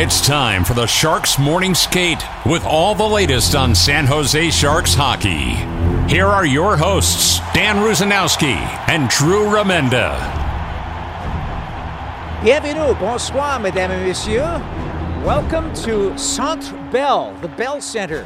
It's time for the Sharks Morning Skate with all the latest on San Jose Sharks hockey. Here are your hosts, Dan Rusanowsky and Drew Remenda. Bienvenue, bonsoir, mesdames et messieurs. Welcome to Centre Bell, the Bell Center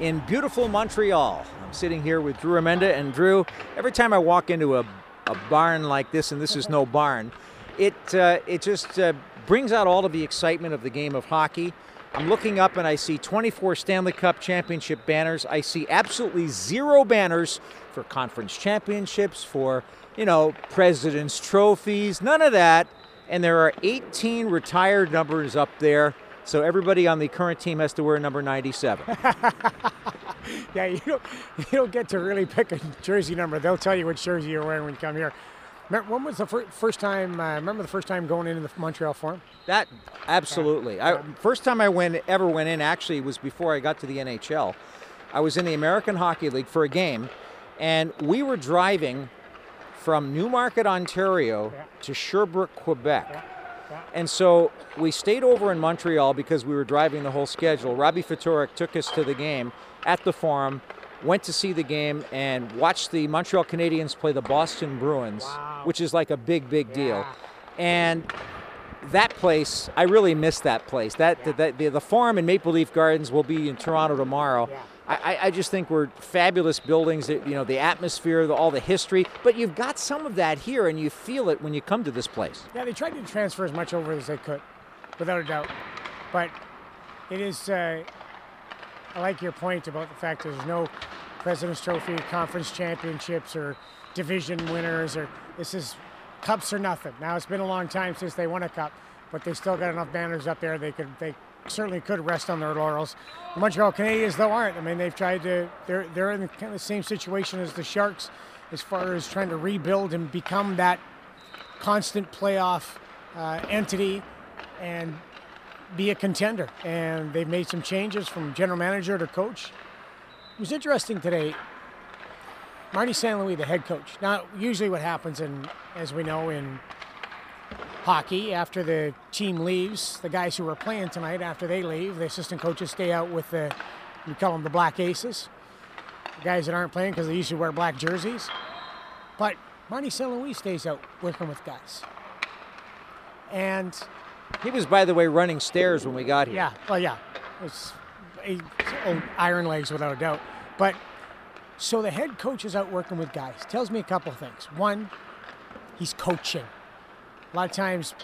in beautiful Montreal. I'm sitting here with Drew Remenda, and Drew, every time I walk into a, a barn like this, and this is no barn, it, uh, it just uh, brings out all of the excitement of the game of hockey. I'm looking up and I see 24 Stanley Cup championship banners. I see absolutely zero banners for conference championships, for, you know, president's trophies, none of that. And there are 18 retired numbers up there. So everybody on the current team has to wear number 97. yeah, you don't, you don't get to really pick a jersey number. They'll tell you which jersey you're wearing when you come here. When was the fir- first time? Uh, remember the first time going into the Montreal Forum? That absolutely. I, first time I went ever went in actually was before I got to the NHL. I was in the American Hockey League for a game, and we were driving from Newmarket, Ontario, Yeah. to Sherbrooke, Quebec. Yeah. And so we stayed over in Montreal because we were driving the whole schedule. Robbie Ftorek took us to the game at the Forum, went to see the game, and watched the Montreal Canadiens play the Boston Bruins, Wow. which is like a big, big deal. And that place, I really miss that place. That, that the, the Forum in Maple Leaf Gardens will be in Toronto tomorrow. Yeah. I, I- I just think we're fabulous buildings. that, You know, the atmosphere, the, all the history. But you've got some of that here, and you feel it when you come to this place. Yeah, they tried to transfer as much over as they could, without a doubt. But it is. Uh, I like your point about the fact there's no President's Trophy, conference championships, or division winners, or this is cups or nothing. Now it's been a long time since they won a cup, but they still got enough banners up there. They could. They certainly could rest on their laurels. The Montreal Canadiens, though, aren't. I mean, they've tried to. They're they're in the kind of the same situation as the Sharks, as far as trying to rebuild and become that constant playoff uh, entity and be a contender. And they've made some changes from general manager to coach. It was interesting today. Marty St. Louis, the head coach. Now, usually what happens, in, as we know in hockey, after the team leaves, the guys who are playing tonight, after they leave, the assistant coaches stay out with the, we call them the Black Aces, the guys that aren't playing because they usually wear black jerseys. But Marty St. Louis stays out working with guys. And He was, by the way, running stairs when we got here. yeah, well, yeah, it's a, oh, iron legs without a doubt. But so the head coach is out working with guys. Tells me a couple things. One, he's coaching. A lot of times,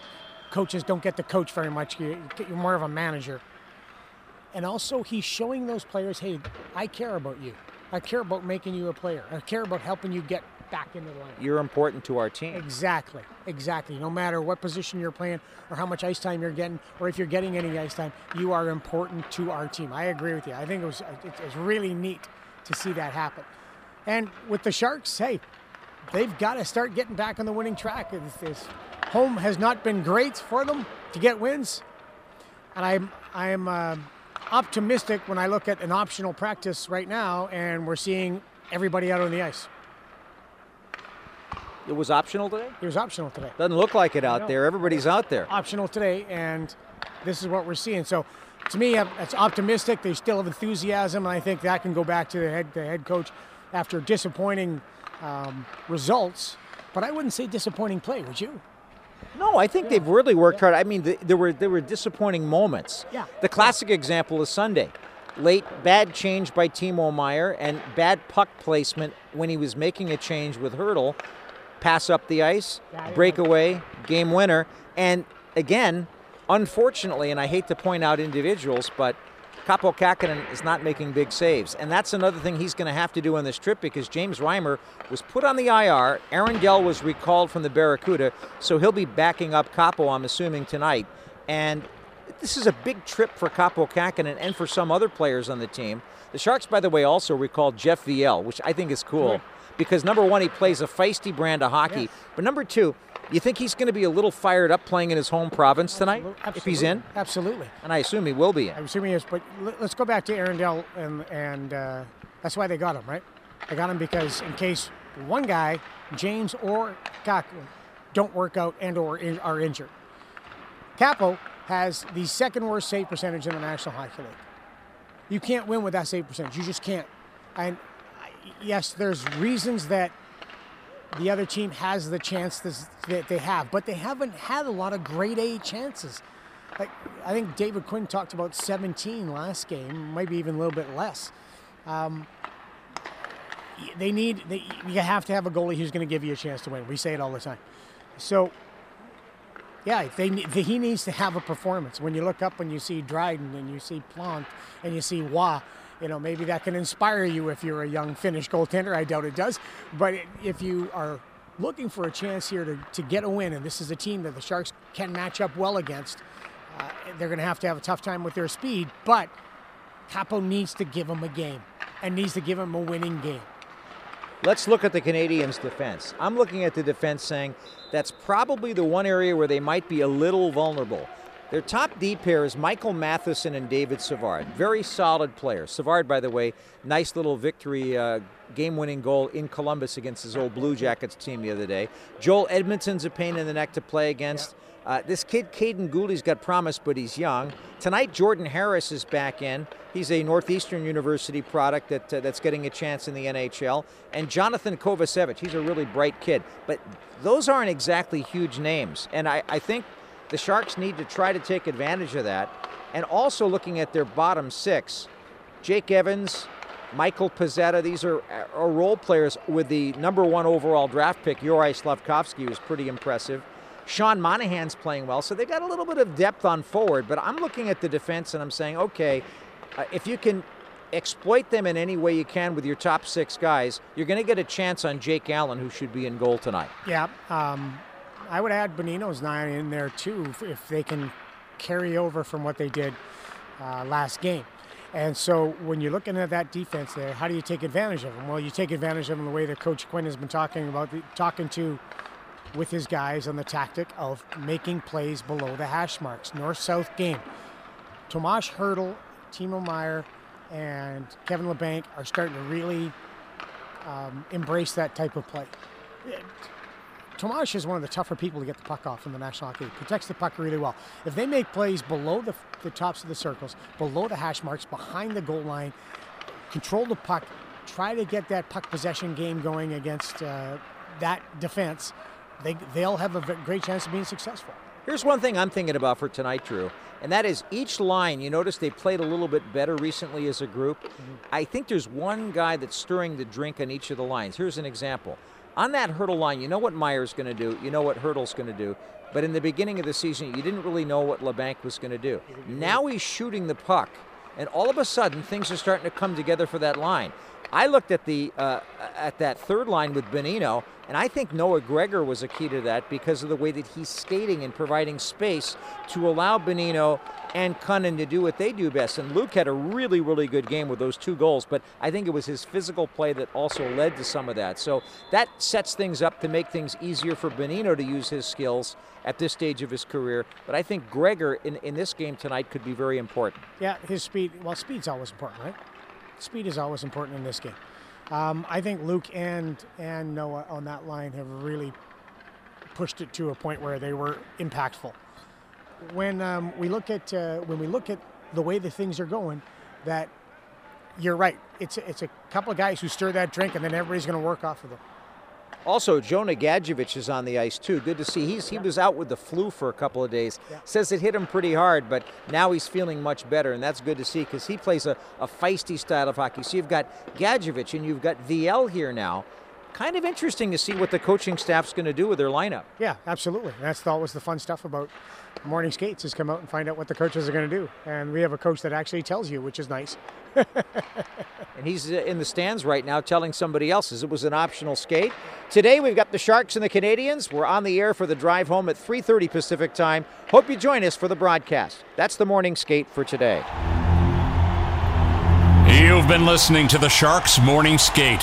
coaches don't get to coach very much. You- You're more of a manager. And also, he's showing those players, hey, I care about you. I care about making you a player. I care about helping you get back into the lineup. You're important to our team. Exactly, exactly. No matter what position you're playing or how much ice time you're getting, or if you're getting any ice time, you are important to our team. I agree with you. I think it was it- it's really neat to see that happen. And with the Sharks, hey, they've got to start getting back on the winning track. It's, this home has not been great for them to get wins, and I'm I'm uh, optimistic when I look at an optional practice right now, and we're seeing everybody out on the ice. It was optional today? It was optional today. Doesn't look like it out there. Everybody's out there. optional today, and this is what we're seeing. So, to me, that's optimistic. They still have enthusiasm, and I think that can go back to the head the head coach after disappointing um, results. But I wouldn't say disappointing play, would you? No, I think they've really worked hard. I mean, th there were there were disappointing moments. Yeah. The classic example is Sunday. Late bad change by Timo Meier and bad puck placement when he was making a change with Hertl. Pass up the ice, breakaway, game winner. And again, unfortunately, and I hate to point out individuals, but Kaapo Kähkönen is not making big saves. And that's another thing he's going to have to do on this trip because James Reimer was put on the IR. Aaron Dell was recalled from the Barracuda, so he'll be backing up Kaapo, I'm assuming, tonight. And this is a big trip for Kaapo Kähkönen and for some other players on the team. The Sharks, by the way, also recalled Jeff Viel, which I think is cool because number one, he plays a feisty brand of hockey. Yes. But number two, you think he's going to be a little fired up playing in his home province tonight Absolutely. if he's in? Absolutely. And I assume he will be in. I assume he is. But let's go back to Aaron Dell, and and uh, that's why they got him, right? They got him because in case one guy, James or Kaapo, don't work out and or in, are injured. Kaapo has the second worst save percentage in the National Hockey League. You can't win with that save percentage. You just can't. And yes, there's reasons that the other team has the chance that they have, but they haven't had a lot of grade A chances. Like I think David Quinn talked about 17 last game, maybe even a little bit less. Um, they need they, you have to have a goalie who's going to give you a chance to win. We say it all the time. So yeah, they, they, he needs to have a performance. When you look up and you see Dryden and you see Plante and you see Roy, you know, maybe that can inspire you if you're a young Finnish goaltender. I doubt it does. But if you are looking for a chance here to, to get a win, and this is a team that the Sharks can match up well against, uh, they're going to have to have a tough time with their speed. But Kaapo needs to give them a game and needs to give them a winning game. Let's look at the Canadiens' defense. I'm looking at the defense saying that's probably the one area where they might be a little vulnerable. Their top D pair is Michael Matheson and David Savard. Very solid players. Savard, by the way, nice little victory, uh, game winning goal in Columbus against his old Blue Jackets team the other day. Joel Edmondson's a pain in the neck to play against. Uh, this kid, Kaiden Guhle's got promise, but he's young. Tonight, Jordan Harris is back in. He's a Northeastern University product that, uh, that's getting a chance in the NHL. And Jonathan Kovacevic, he's a really bright kid. But those aren't exactly huge names. And I, I think the Sharks need to try to take advantage of that. And also looking at their bottom six, Jake Evans, Michael Pezzetta, these are, are role players with the number one overall draft pick. Juraj Slafkovsky was pretty impressive. Sean Monahan's playing well, so they got a little bit of depth on forward. But I'm looking at the defense and I'm saying, okay, uh, if you can exploit them in any way you can with your top six guys, you're going to get a chance on Jake Allen, who should be in goal tonight. Yeah, um, I would add Bonino's nine in there too if they can carry over from what they did uh, last game. And so when you're looking at that defense there, how do you take advantage of them? Well, you take advantage of them the way that Coach Quinn has been talking about, talking to with his guys on the tactic of making plays below the hash marks, north-south game. Tomas Hertl, Timo Meier, and Kevin Labanc are starting to really um, embrace that type of play. Tomas is one of the tougher people to get the puck off in the National Hockey League. Protects the puck really well. If they make plays below the, the tops of the circles, below the hash marks, behind the goal line, control the puck, try to get that puck possession game going against uh, that defense, they, they'll have a great chance of being successful. Here's one thing I'm thinking about for tonight, Drew, and that is each line. You notice they played a little bit better recently as a group. Mm-hmm. I think there's one guy that's stirring the drink on each of the lines. Here's an example. On that Hertl line, you know what Meier's going to do, you know what Hertl's going to do. But in the beginning of the season, you didn't really know what Labanc was going to do. Now he's shooting the puck, and all of a sudden, things are starting to come together for that line. I looked at the uh, at that third line with Bonino, and I think Noah Gregor was a key to that because of the way that he's skating and providing space to allow Bonino and Kunin to do what they do best. And Luke had a really, really good game with those two goals, but I think it was his physical play that also led to some of that. So that sets things up to make things easier for Bonino to use his skills at this stage of his career. But I think Gregor in, in this game tonight could be very important. Yeah, his speed, well, speed's always important, right? Speed is always important in this game. Um, I think Luke and and Noah on that line have really pushed it to a point where they were impactful. When um, we look at uh, when we look at the way the things are going, that you're right. It's it's a couple of guys who stir that drink, and then everybody's going to work off of them. Also, Jonah Gadjovich is on the ice too. Good to see. He's he was out with the flu for a couple of days. Yeah. Says it hit him pretty hard, but now he's feeling much better, and that's good to see because he plays a, a feisty style of hockey. So you've got Gadjovich and you've got Viel here now. Kind of interesting to see what the coaching staff's going to do with their lineup. Yeah, absolutely. That's always the fun stuff about morning skates is come out and find out what the coaches are going to do. And we have a coach that actually tells you, which is nice. and he's uh, in the stands right now telling somebody else as it was an optional skate. Today we've got the Sharks and the Canadiens. We're on the air for the drive home at 3:30 Pacific time. Hope you join us for the broadcast. That's the morning skate for today. You've been listening to the Sharks Morning Skate.